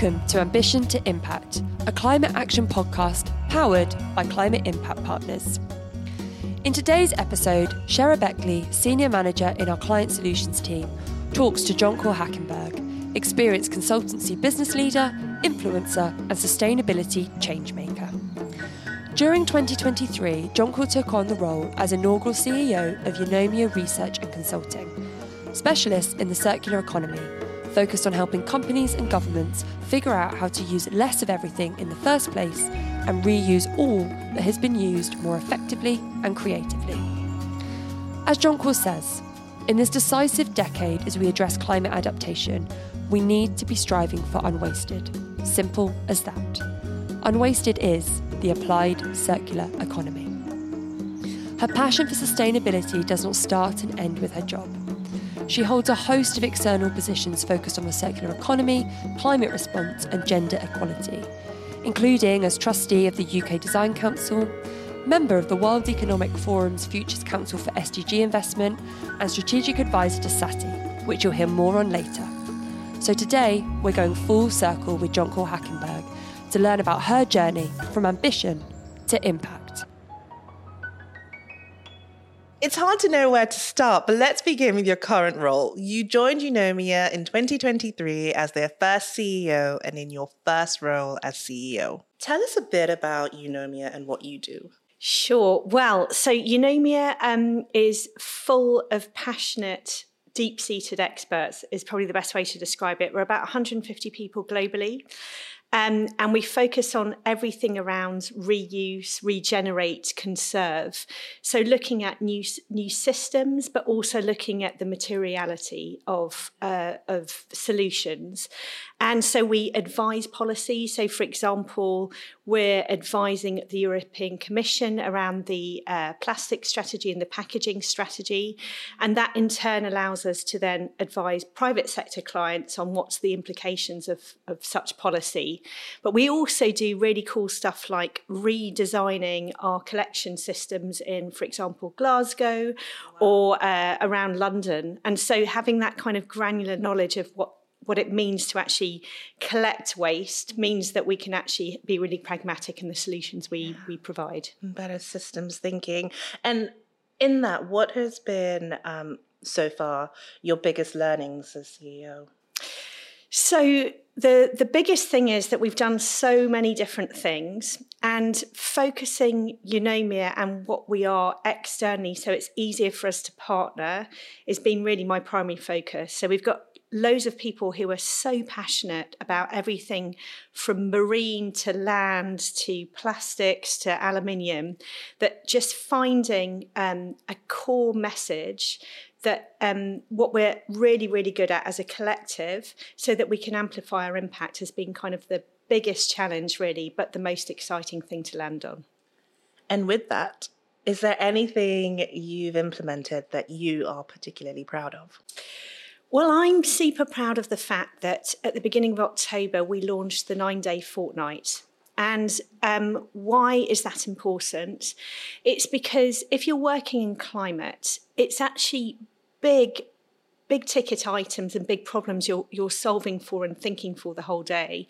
Welcome to Ambition to Impact, a climate action podcast powered by Climate Impact Partners. In today's episode, Sherah Beckley, Senior Manager in our Client Solutions team, talks to Jonquil Hackenberg, experienced consultancy business leader, influencer, and sustainability changemaker. During 2023, Jonquil took on the role as inaugural CEO of Eunomia Research and Consulting, specialist in the circular economy focused on helping companies and governments figure out how to use less of everything in the first place and reuse all that has been used more effectively and creatively. As John Jonquil says, in this decisive decade as we address climate adaptation, we need to be striving for unwasted. Simple as that. Unwasted is the applied circular economy. Her passion for sustainability does not start and end with her job. She holds a host of external positions focused on the circular economy, climate response, and gender equality, including as trustee of the UK Design Council, member of the World Economic Forum's Futures Council for SDG Investment, and strategic advisor to Saathi, which you'll hear more on later. So today, we're going full circle with Jonquil Hackenberg to learn about her journey from ambition to impact. It's hard to know where to start, but let's begin with your current role. You joined Eunomia in 2023 as their first CEO and in your first role as CEO. Tell us a bit about Eunomia and what you do. Sure. Well, so Eunomia um, is full of passionate deep seated experts, is probably the best way to describe it. We're about 150 people globally. Um, and we focus on everything around reuse, regenerate, conserve. So looking at new new systems, but also looking at the materiality of uh, of solutions. And so we advise policy. So, for example, we're advising the European Commission around the uh, plastic strategy and the packaging strategy. And that in turn allows us to then advise private sector clients on what's the implications of, of such policy. But we also do really cool stuff like redesigning our collection systems in, for example, Glasgow or uh, around London. And so having that kind of granular knowledge of what what it means to actually collect waste means that we can actually be really pragmatic in the solutions we we provide. Better systems thinking, and in that, what has been um, so far your biggest learnings as CEO? So the the biggest thing is that we've done so many different things and focusing Eunomia and what we are externally so it's easier for us to partner has been really my primary focus. So we've got loads of people who are so passionate about everything from marine to land to plastics to aluminium that just finding um, a core message that um, what we're really, really good at as a collective so that we can amplify our impact has been kind of the biggest challenge, really, but the most exciting thing to land on. And with that, is there anything you've implemented that you are particularly proud of? Well, I'm super proud of the fact that at the beginning of October, we launched the nine day fortnight. And um, why is that important? It's because if you're working in climate, it's actually big, big ticket items and big problems you're, you're solving for and thinking for the whole day.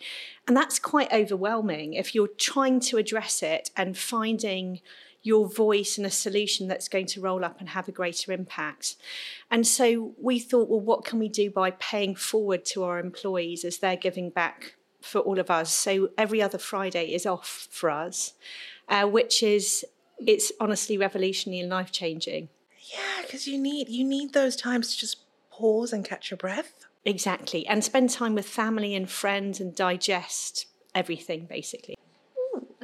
And that's quite overwhelming if you're trying to address it and finding your voice and a solution that's going to roll up and have a greater impact. And so we thought, well, what can we do by paying forward to our employees as they're giving back for all of us? So every other Friday is off for us, uh, which is it's honestly revolutionary and life changing. Yeah, because you need you need those times to just pause and catch your breath. Exactly, and spend time with family and friends and digest everything basically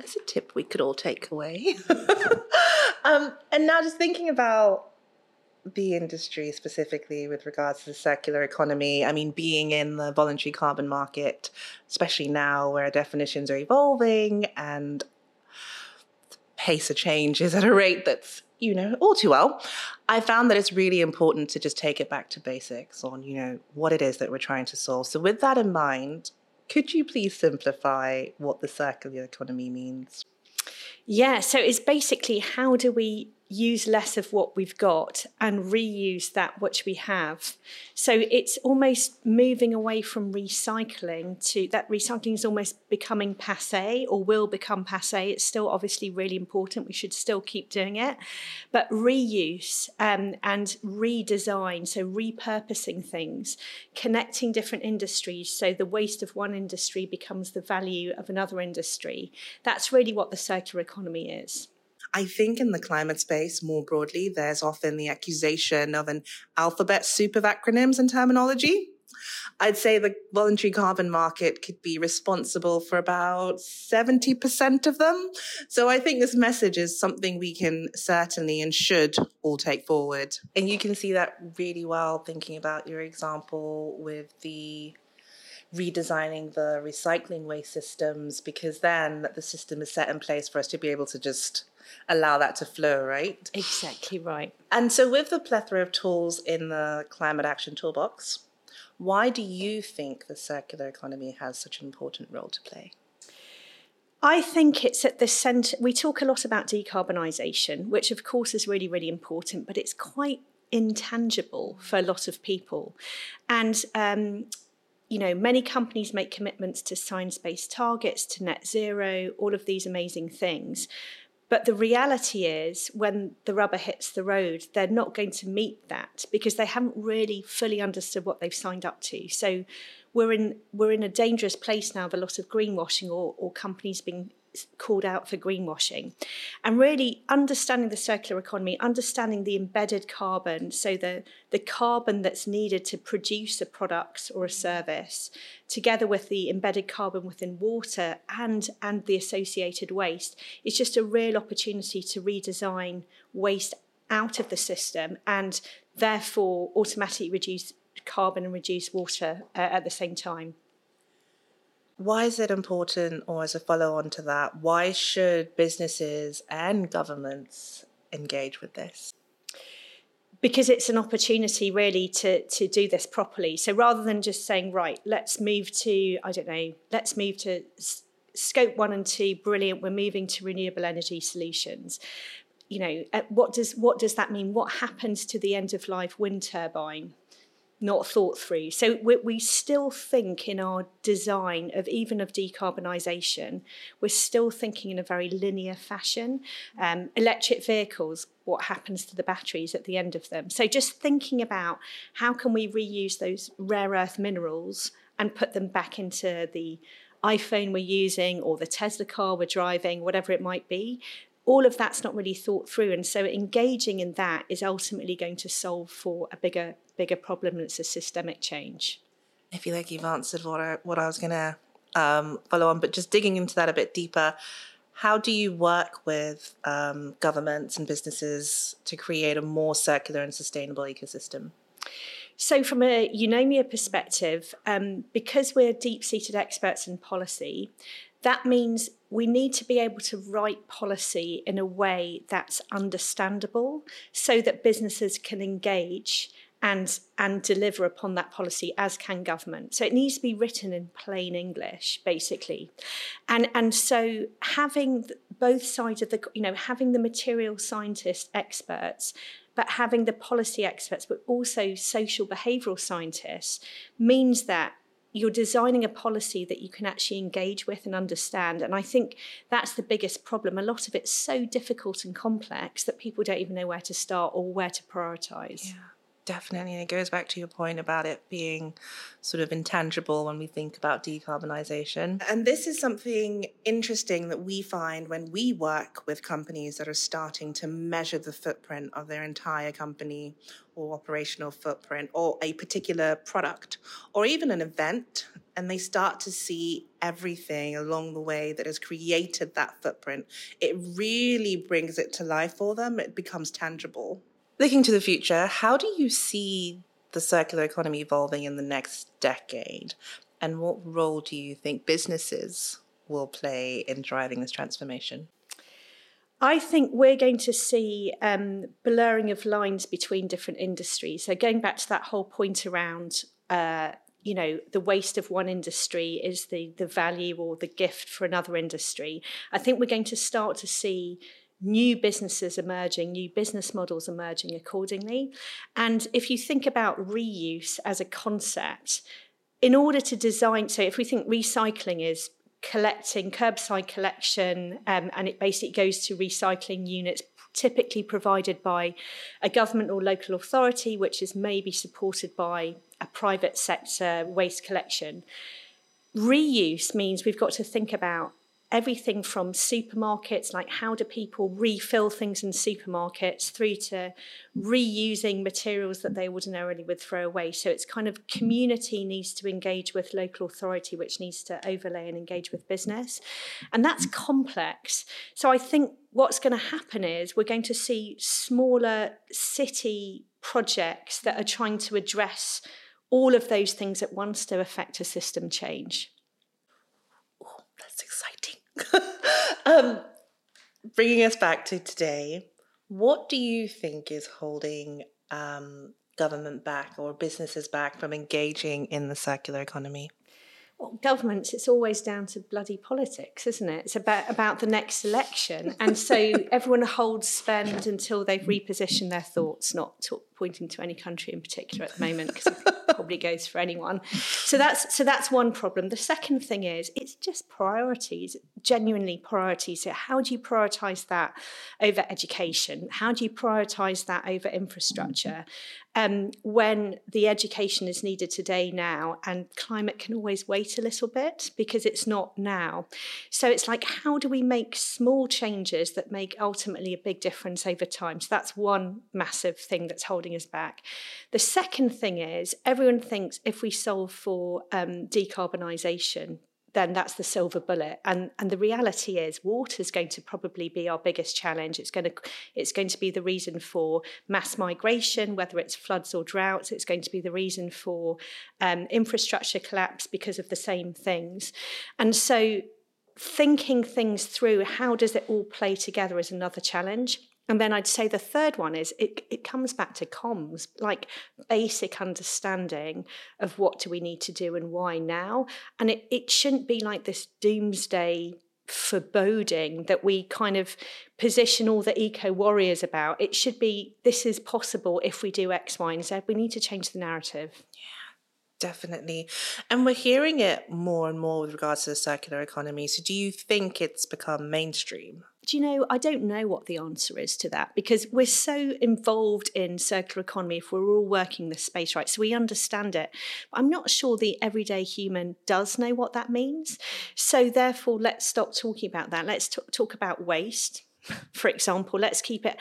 that's a tip we could all take away. um, and now, just thinking about the industry specifically with regards to the circular economy, I mean, being in the voluntary carbon market, especially now where definitions are evolving and the pace of change is at a rate that's you know all too well i found that it's really important to just take it back to basics on you know what it is that we're trying to solve so with that in mind could you please simplify what the circular economy means? Yeah, so it's basically how do we use less of what we've got and reuse that which we have. So it's almost moving away from recycling to that recycling is almost becoming passe or will become passe. It's still obviously really important. We should still keep doing it. But reuse um, and redesign, so repurposing things, connecting different industries so the waste of one industry becomes the value of another industry. That's really what the circular economy is. I think in the climate space more broadly, there's often the accusation of an alphabet soup of acronyms and terminology. I'd say the voluntary carbon market could be responsible for about 70% of them. So I think this message is something we can certainly and should all take forward. And you can see that really well thinking about your example with the redesigning the recycling waste systems because then the system is set in place for us to be able to just allow that to flow, right? Exactly right. And so, with the plethora of tools in the climate action toolbox, why do you think the circular economy has such an important role to play? I think it's at the centre. We talk a lot about decarbonisation, which of course is really, really important, but it's quite intangible for a lot of people. And um, you know, many companies make commitments to science based targets, to net zero, all of these amazing things. But the reality is, when the rubber hits the road, they're not going to meet that because they haven't really fully understood what they've signed up to. So we're in we're in a dangerous place now of a lot of greenwashing or, or companies being called out for greenwashing. And really understanding the circular economy, understanding the embedded carbon, so the, the carbon that's needed to produce a product or a service, together with the embedded carbon within water and, and the associated waste, is just a real opportunity to redesign waste out of the system and therefore automatically reduce carbon and reduce water uh, at the same time. Why is it important, or as a follow on to that, why should businesses and governments engage with this? Because it's an opportunity really to, to do this properly. So rather than just saying, right, let's move to, I don't know, let's move to scope one and two, brilliant, we're moving to renewable energy solutions you know what does what does that mean what happens to the end of life wind turbine not thought through. So we, we still think in our design of even of decarbonisation, we're still thinking in a very linear fashion. Um, electric vehicles, what happens to the batteries at the end of them? So just thinking about how can we reuse those rare earth minerals and put them back into the iPhone we're using or the Tesla car we're driving, whatever it might be, all of that's not really thought through. And so engaging in that is ultimately going to solve for a bigger bigger problem and it's a systemic change. I feel like you've answered what i what i was going to um, follow on but just digging into that a bit deeper how do you work with um, governments and businesses to create a more circular and sustainable ecosystem so, from a Eunomia perspective, um, because we're deep seated experts in policy, that means we need to be able to write policy in a way that's understandable so that businesses can engage and and deliver upon that policy as can government. So it needs to be written in plain english basically. And and so having both sides of the you know having the material scientist experts but having the policy experts but also social behavioral scientists means that you're designing a policy that you can actually engage with and understand. And I think that's the biggest problem. A lot of it's so difficult and complex that people don't even know where to start or where to prioritize. Yeah. Definitely. And it goes back to your point about it being sort of intangible when we think about decarbonisation. And this is something interesting that we find when we work with companies that are starting to measure the footprint of their entire company or operational footprint or a particular product or even an event. And they start to see everything along the way that has created that footprint. It really brings it to life for them. It becomes tangible. Looking to the future, how do you see the circular economy evolving in the next decade? And what role do you think businesses will play in driving this transformation? I think we're going to see um, blurring of lines between different industries. So, going back to that whole point around, uh, you know, the waste of one industry is the the value or the gift for another industry. I think we're going to start to see new businesses emerging, new business models emerging accordingly. And if you think about reuse as a concept, in order to design, so if we think recycling is collecting, curbside collection, um, and it basically goes to recycling units typically provided by a government or local authority, which is maybe supported by a private sector waste collection. Reuse means we've got to think about everything from supermarkets, like how do people refill things in supermarkets, through to reusing materials that they ordinarily would throw away. So it's kind of community needs to engage with local authority, which needs to overlay and engage with business. And that's complex. So I think what's going to happen is we're going to see smaller city projects that are trying to address all of those things at once to affect a system change. That's exciting. um, bringing us back to today, what do you think is holding um, government back or businesses back from engaging in the circular economy? Well, governments, it's always down to bloody politics, isn't it? It's about, about the next election. And so everyone holds spend until they've repositioned their thoughts, not pointing to any country in particular at the moment, because it probably goes for anyone. So that's, so that's one problem. The second thing is it's just priorities, genuinely priorities. So how do you prioritise that over education? How do you prioritise that over infrastructure? Um, when the education is needed today now and climate can always wait a little bit because it's not now. So it's like how do we make small changes that make ultimately a big difference over time? So that's one massive thing that's holding us back. The second thing is everyone thinks if we solve for um, decarbonisation then that's the silver bullet. And and the reality is, water is going to probably be our biggest challenge. It's going to it's going to be the reason for mass migration, whether it's floods or droughts. It's going to be the reason for um, infrastructure collapse because of the same things. And so, thinking things through, how does it all play together, is another challenge. And then I'd say the third one is it, it comes back to comms, like basic understanding of what do we need to do and why now. And it, it shouldn't be like this doomsday foreboding that we kind of position all the eco warriors about. It should be this is possible if we do X, Y, and Z. We need to change the narrative. Yeah, definitely. And we're hearing it more and more with regards to the circular economy. So do you think it's become mainstream? Do you know, I don't know what the answer is to that because we're so involved in circular economy if we're all working this space right. So we understand it. But I'm not sure the everyday human does know what that means. So therefore, let's stop talking about that. Let's t- talk about waste. For example, let's keep it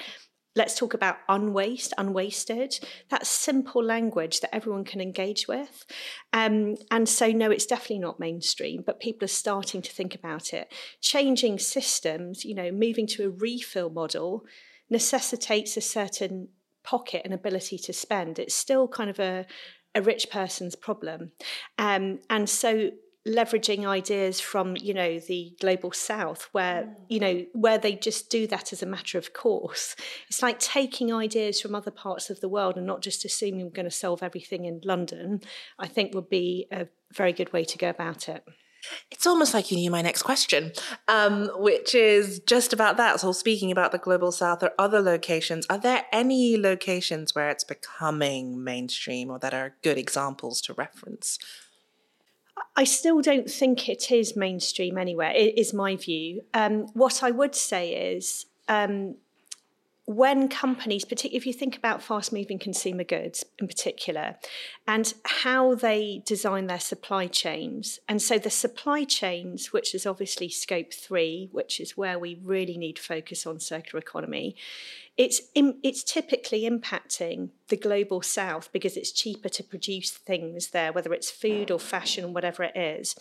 Let's talk about unwaste, unwasted. That's simple language that everyone can engage with. Um, and so, no, it's definitely not mainstream, but people are starting to think about it. Changing systems, you know, moving to a refill model necessitates a certain pocket and ability to spend. It's still kind of a, a rich person's problem. Um, and so leveraging ideas from you know the global south where mm. you know where they just do that as a matter of course it's like taking ideas from other parts of the world and not just assuming we're going to solve everything in london i think would be a very good way to go about it it's almost like you knew my next question, um, which is just about that. So, speaking about the global south or other locations, are there any locations where it's becoming mainstream or that are good examples to reference I still don't think it is mainstream anywhere, is my view. Um, what I would say is um, when companies, particularly if you think about fast moving consumer goods in particular, and how they design their supply chains. And so the supply chains, which is obviously scope three, which is where we really need focus on circular economy, it's in, it's typically impacting the global south because it's cheaper to produce things there whether it's food or fashion whatever it is.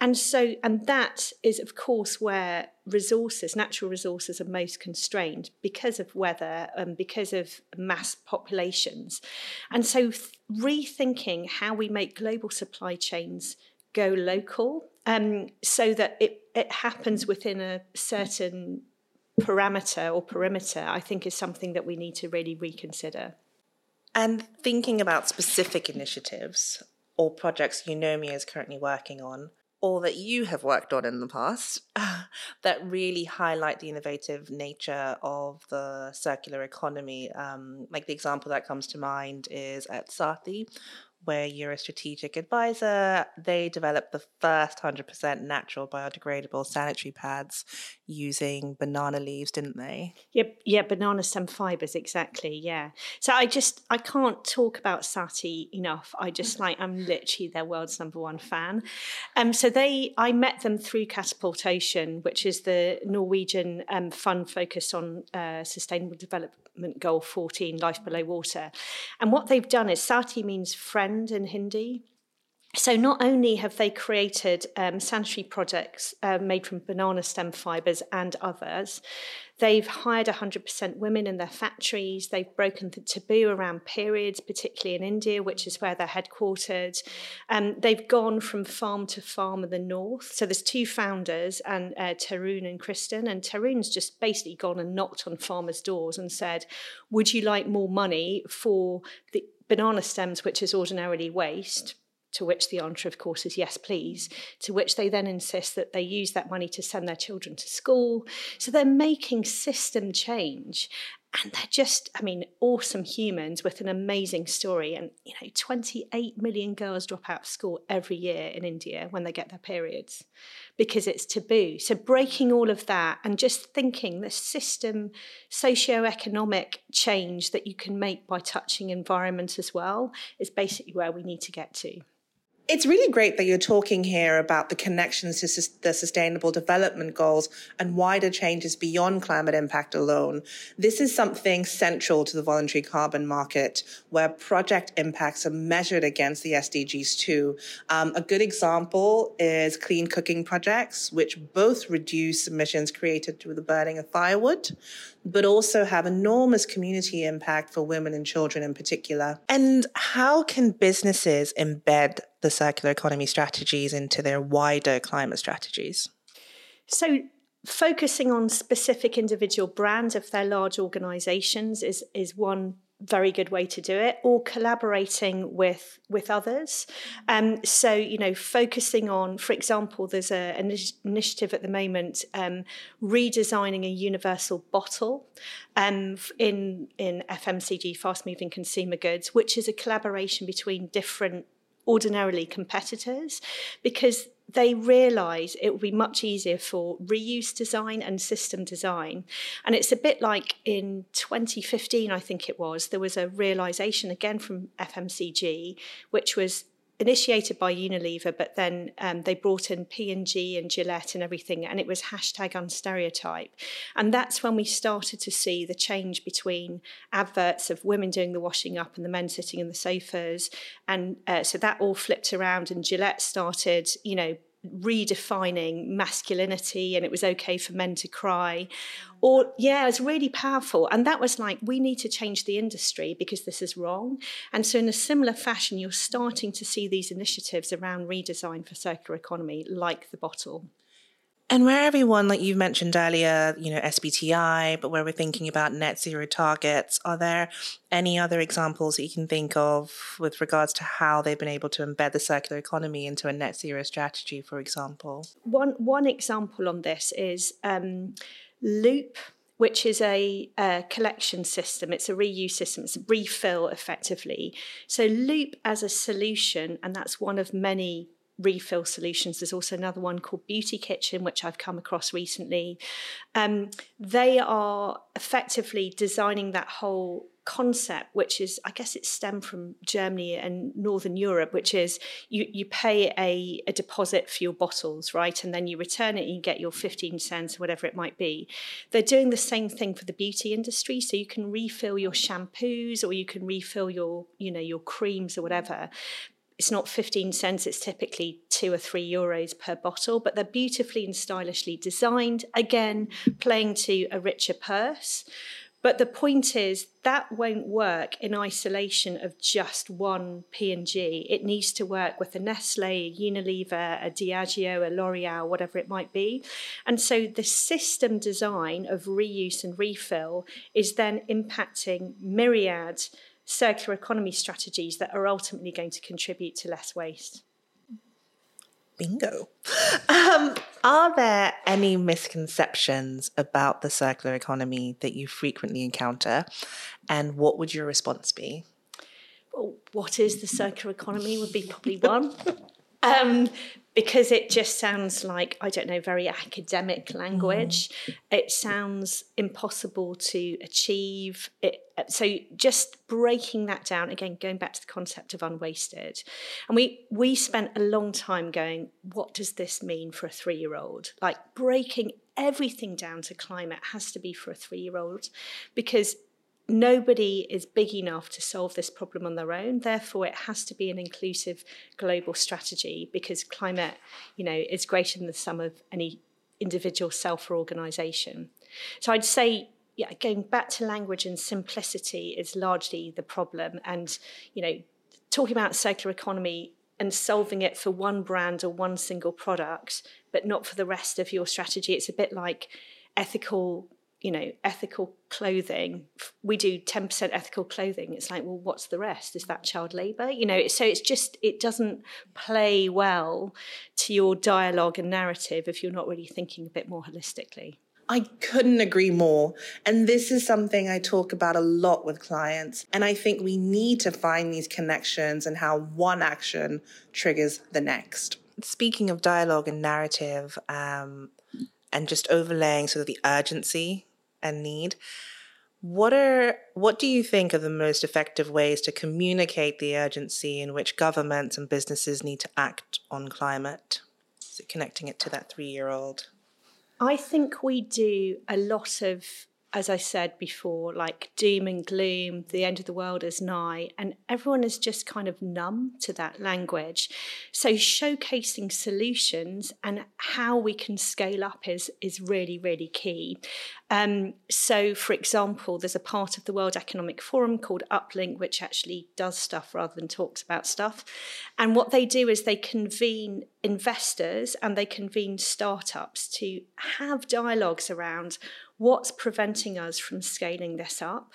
And so and that is of course where resources natural resources are most constrained because of weather and because of mass populations. And so rethinking how we make global supply chains go local um, so that it, it happens within a certain parameter or perimeter, I think is something that we need to really reconsider. And thinking about specific initiatives or projects Eunomia is currently working on, or that you have worked on in the past that really highlight the innovative nature of the circular economy. Um, like the example that comes to mind is at Saathi, where you're a strategic advisor. They developed the first 100% natural biodegradable sanitary pads using banana leaves, didn't they? Yeah, yeah, banana stem fibers, exactly. Yeah. So I just I can't talk about Saathi enough. I just mm. like I'm literally their world's number one fan. Um, so they I met them through Katapult Ocean, which is the Norwegian um, fund focused on uh, sustainable development goal 14, life below water. And what they've done is Saathi means friend in Hindi. So not only have they created um, sanitary products uh, made from banana stem fibres and others, they've hired 100% women in their factories. They've broken the taboo around periods, particularly in India, which is where they're headquartered. Um, they've gone from farm to farm in the north. So there's two founders, and uh, Tarun and Kristin. And Tarun's just basically gone and knocked on farmers' doors and said, "Would you like more money for the banana stems, which is ordinarily waste?" To which the answer, of course, is yes, please, to which they then insist that they use that money to send their children to school. So they're making system change. And they're just, I mean, awesome humans with an amazing story. And, you know, 28 million girls drop out of school every year in India when they get their periods because it's taboo. So breaking all of that and just thinking the system, socio-economic change that you can make by touching environment as well is basically where we need to get to. It's really great that you're talking here about the connections to sus- the sustainable development goals and wider changes beyond climate impact alone. This is something central to the voluntary carbon market where project impacts are measured against the SDGs too. Um, a good example is clean cooking projects, which both reduce emissions created through the burning of firewood but also have enormous community impact for women and children in particular. And how can businesses embed the circular economy strategies into their wider climate strategies? So, focusing on specific individual brands of their large organizations is, is one very good way to do it or collaborating with with others um, so you know focusing on for example there's a, an initiative at the moment um, redesigning a universal bottle um, in in FMCG fast moving consumer goods which is a collaboration between different ordinarily competitors because they realise it will be much easier for reuse design and system design. And it's a bit like in 2015, I think it was, there was a realisation again from FMCG, which was initiated by Unilever, but then um, they brought in P&G and Gillette and everything, and it was hashtag unstereotype. And that's when we started to see the change between adverts of women doing the washing up and the men sitting in the sofas. And uh, so that all flipped around, and Gillette started, you know, redefining masculinity and it was okay for men to cry. Mm. Or yeah it was really powerful. And that was like we need to change the industry because this is wrong. And so in a similar fashion you're starting to see these initiatives around redesign for circular economy like the bottle and where everyone, like you've mentioned earlier, you know, SBTI, but where we're thinking about net zero targets, are there any other examples that you can think of with regards to how they've been able to embed the circular economy into a net zero strategy, for example? One one example on this is um, Loop, which is a, a, collection system. It's a reuse system. It's a refill effectively. So Loop as a solution, and that's one of many refill solutions. There's also another one called Beauty Kitchen, which I've come across recently. Um, they are effectively designing that whole concept, which is, I guess it stemmed from Germany and Northern Europe, which is you, you pay a, a deposit for your bottles, right? And then you return it and you get your 15 cents or whatever it might be. They're doing the same thing for the beauty industry. So you can refill your shampoos or you can refill your, you know, your creams or whatever it's not 15 cents, it's typically two or three euros per bottle, but they're beautifully and stylishly designed, again, playing to a richer purse. But the point is that won't work in isolation of just one P&G. It needs to work with a Nestle, a Unilever, a Diageo, a L'Oreal, whatever it might be. And so the system design of reuse and refill is then impacting myriad circular economy strategies that are ultimately going to contribute to less waste. Bingo. Um, are there any misconceptions about the circular economy that you frequently encounter? And what would your response be? Well, what is the circular economy would be probably one. Um, because it just sounds like I don't know very academic language. Mm. It sounds impossible to achieve. It, so just breaking that down again, going back to the concept of unwasted, and we we spent a long time going, what does this mean for a three year old? Like breaking everything down to climate has to be for a three year old because nobody is big enough to solve this problem on their own. Therefore, it has to be an inclusive global strategy because climate, you know, is greater than the sum of any individual self or organization. So I'd say, yeah, going back to language and simplicity is largely the problem. And, you know, talking about circular economy and solving it for one brand or one single product, but not for the rest of your strategy. It's a bit like ethical you know, ethical clothing. We do 10% ethical clothing. It's like, well, what's the rest? Is that child labor? You know, so it's just, it doesn't play well to your dialogue and narrative if you're not really thinking a bit more holistically. I couldn't agree more. And this is something I talk about a lot with clients. And I think we need to find these connections and how one action triggers the next. Speaking of dialogue and narrative, um, and just overlaying sort of the urgency and need. What are what do you think are the most effective ways to communicate the urgency in which governments and businesses need to act on climate? So connecting it to that three year old. I think we do a lot of as I said before, like doom and gloom, the end of the world is nigh, and everyone is just kind of numb to that language. So showcasing solutions and how we can scale up is is really really key. Um, so, for example, there's a part of the World Economic Forum called Uplink, which actually does stuff rather than talks about stuff. And what they do is they convene investors and they convene startups to have dialogues around what's preventing us from scaling this up.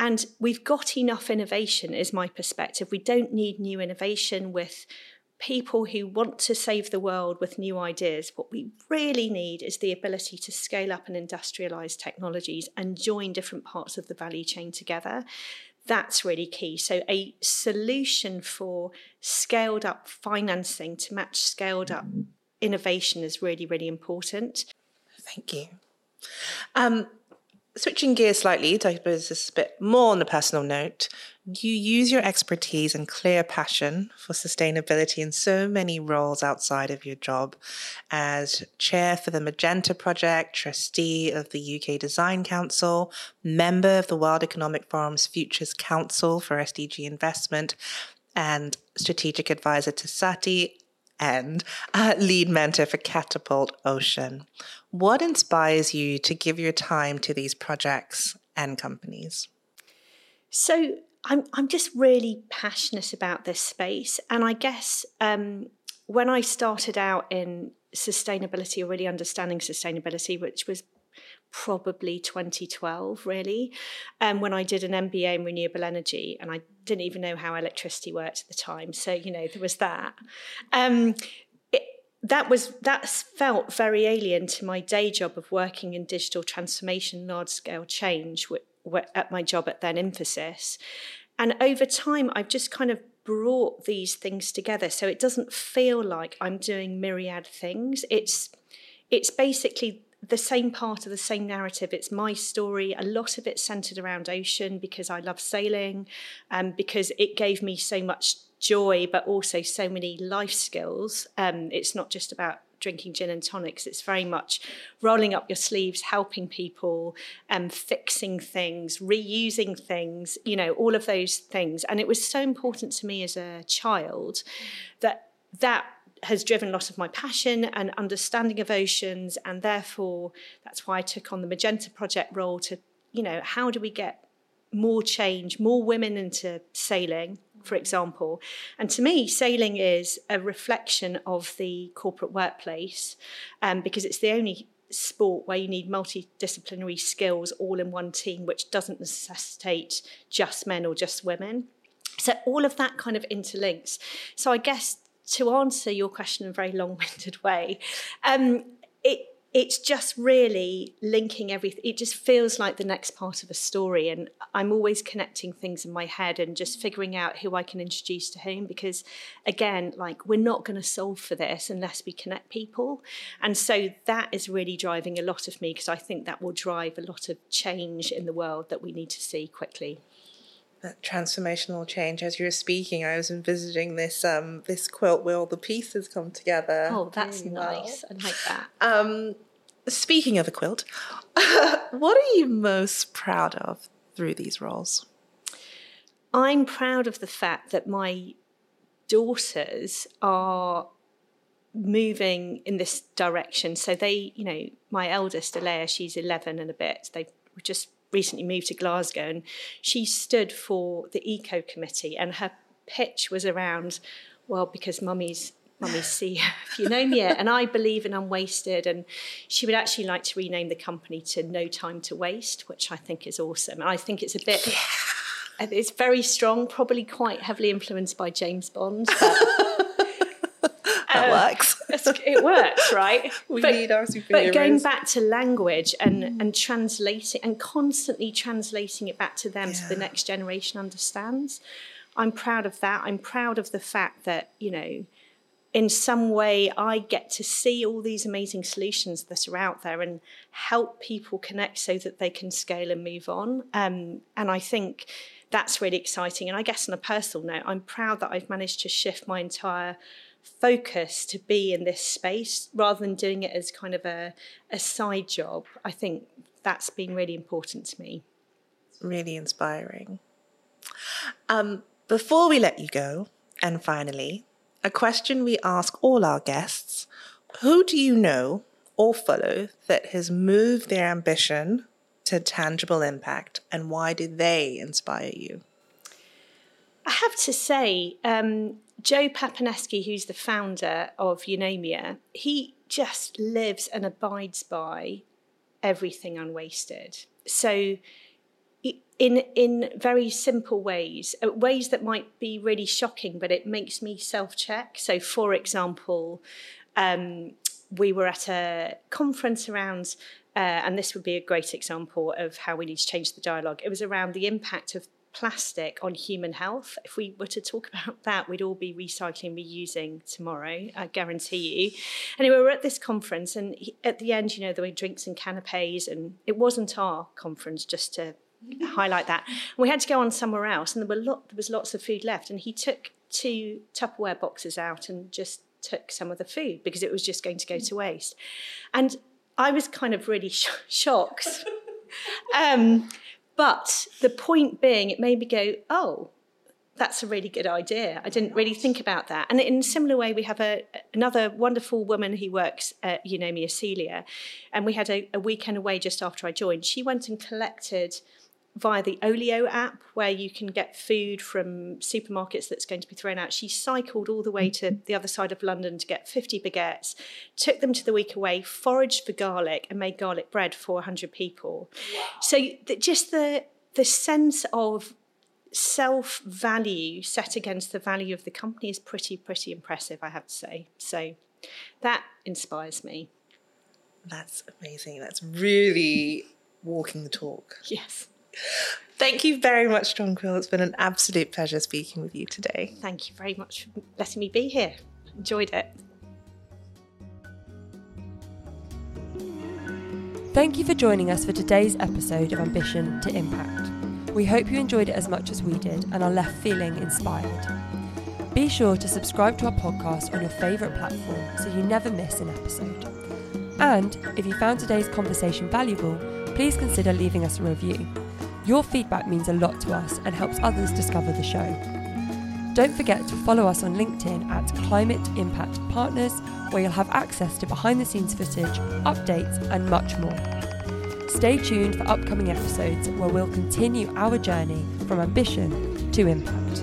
And we've got enough innovation, is my perspective. We don't need new innovation with people who want to save the world with new ideas. What we really need is the ability to scale up and industrialize technologies and join different parts of the value chain together. That's really key. So, a solution for scaled up financing to match scaled up innovation is really, really important. Thank you. Um, switching gears slightly, I suppose this is a bit more on a personal note. You use your expertise and clear passion for sustainability in so many roles outside of your job as chair for the Magenta Project, trustee of the UK Design Council, member of the World Economic Forum's Futures Council for SDG investment, and strategic advisor to Saathi and uh, lead mentor for Katapult Ocean. What inspires you to give your time to these projects and companies? So, I'm, I'm just really passionate about this space. And I guess um, when I started out in sustainability or really understanding sustainability, which was probably 2012 really um, when i did an mba in renewable energy and i didn't even know how electricity worked at the time so you know there was that um, that was that felt very alien to my day job of working in digital transformation large scale change at my job at then Infosys and over time i've just kind of brought these things together so it doesn't feel like i'm doing myriad things it's it's basically the same part of the same narrative. It's my story. A lot of it centered around ocean because I love sailing, um, because it gave me so much joy, but also so many life skills. Um, it's not just about drinking gin and tonics. It's very much rolling up your sleeves, helping people, um, fixing things, reusing things, you know, all of those things. And it was so important to me as a child that that has driven a lot of my passion and understanding of oceans and therefore that's why I took on the Magenta project role to you know how do we get more change more women into sailing for example. And to me sailing is a reflection of the corporate workplace um, because it's the only sport where you need multidisciplinary skills all in one team which doesn't necessitate just men or just women. So all of that kind of interlinks. So i guess to answer your question in a very long-winded way, um, it it's just really linking everything. It just feels like the next part of a story. And I'm always connecting things in my head and just figuring out who I can introduce to whom. Because again, like we're not going to solve for this unless we connect people. And so that is really driving a lot of me because I think that will drive a lot of change in the world that we need to see quickly that transformational change as you were speaking i was envisaging this um this quilt where all the pieces come together oh that's really nice well. i like that um speaking of a quilt what are you most proud of through these roles i'm proud of the fact that my daughters are moving in this direction. So they you know my eldest alea she's 11 and a bit. They just recently moved to Glasgow, and she stood for the eco committee, and her pitch was around, well, because mummy's mummy's see if you know me yet. and I believe in unwasted and she would actually like to rename the company to No Time to Waste which I think is awesome and I think it's a bit yeah. it's very strong probably quite heavily influenced by James Bond that uh, works. it works, right? we but, need our superheroes. But going back to language and mm. and translating and constantly translating it back to them yeah. so the next generation understands. I'm proud of that. I'm proud of the fact that you know in some way I get to see all these amazing solutions that are out there and help people connect so that they can scale and move on. Um, and I think that's really exciting. And I guess on a personal note, I'm proud that I've managed to shift my entire focus to be in this space rather than doing it as kind of a, a side job. I think that's been really important to me. Really inspiring. Um, before we let you go, and finally, a question we ask all our guests Who do you know or follow that has moved their ambition to tangible impact, and why do they inspire you? I have to say, um, Joe Papanesky, who's the founder of Eunomia, he just lives and abides by everything unwasted. So, in in very simple ways, uh, ways that might be really shocking, but it makes me self check. So, for example, um, we were at a conference around. Uh, and this would be a great example of how we need to change the dialogue. It was around the impact of plastic on human health. If we were to talk about that, we'd all be recycling, reusing tomorrow, I guarantee you. Anyway, we were at this conference, and at the end, you know, there were drinks and canapes, and it wasn't our conference, just to highlight that. We had to go on somewhere else, and there were lot, there was lots of food left, and he took two Tupperware boxes out and just took some of the food because it was just going to go to waste. And I was kind of really sh- shocked. um, but the point being, it made me go, oh, that's a really good idea. I didn't really think about that. And in a similar way, we have a, another wonderful woman who works at Eunomia, Celia, and we had a, a weekend away just after I joined. She went and collected via the Olio app, where you can get food from supermarkets that's going to be thrown out. She cycled all the way to mm-hmm. the other side of London to get 50 baguettes, took them to the week away, foraged for garlic, and made garlic bread for 100 people. Wow. So the, just the the sense of self value set against the value of the company is pretty pretty impressive, I have to say. So that inspires me. That's amazing. That's really walking the talk. Yes. Thank you very much, Jonquil. It's been an absolute pleasure speaking with you today. Thank you very much for letting me be here. Enjoyed it. Thank you for joining us for today's episode of Ambition to Impact. We hope you enjoyed it as much as we did and are left feeling inspired. Be sure to subscribe to our podcast on your favourite platform so you never miss an episode. And if you found today's conversation valuable, please consider leaving us a review. Your feedback means a lot to us and helps others discover the show. Don't forget to follow us on LinkedIn at Climate Impact Partners, where you'll have access to behind the scenes footage, updates, and much more. Stay tuned for upcoming episodes where we'll continue our journey from ambition to impact.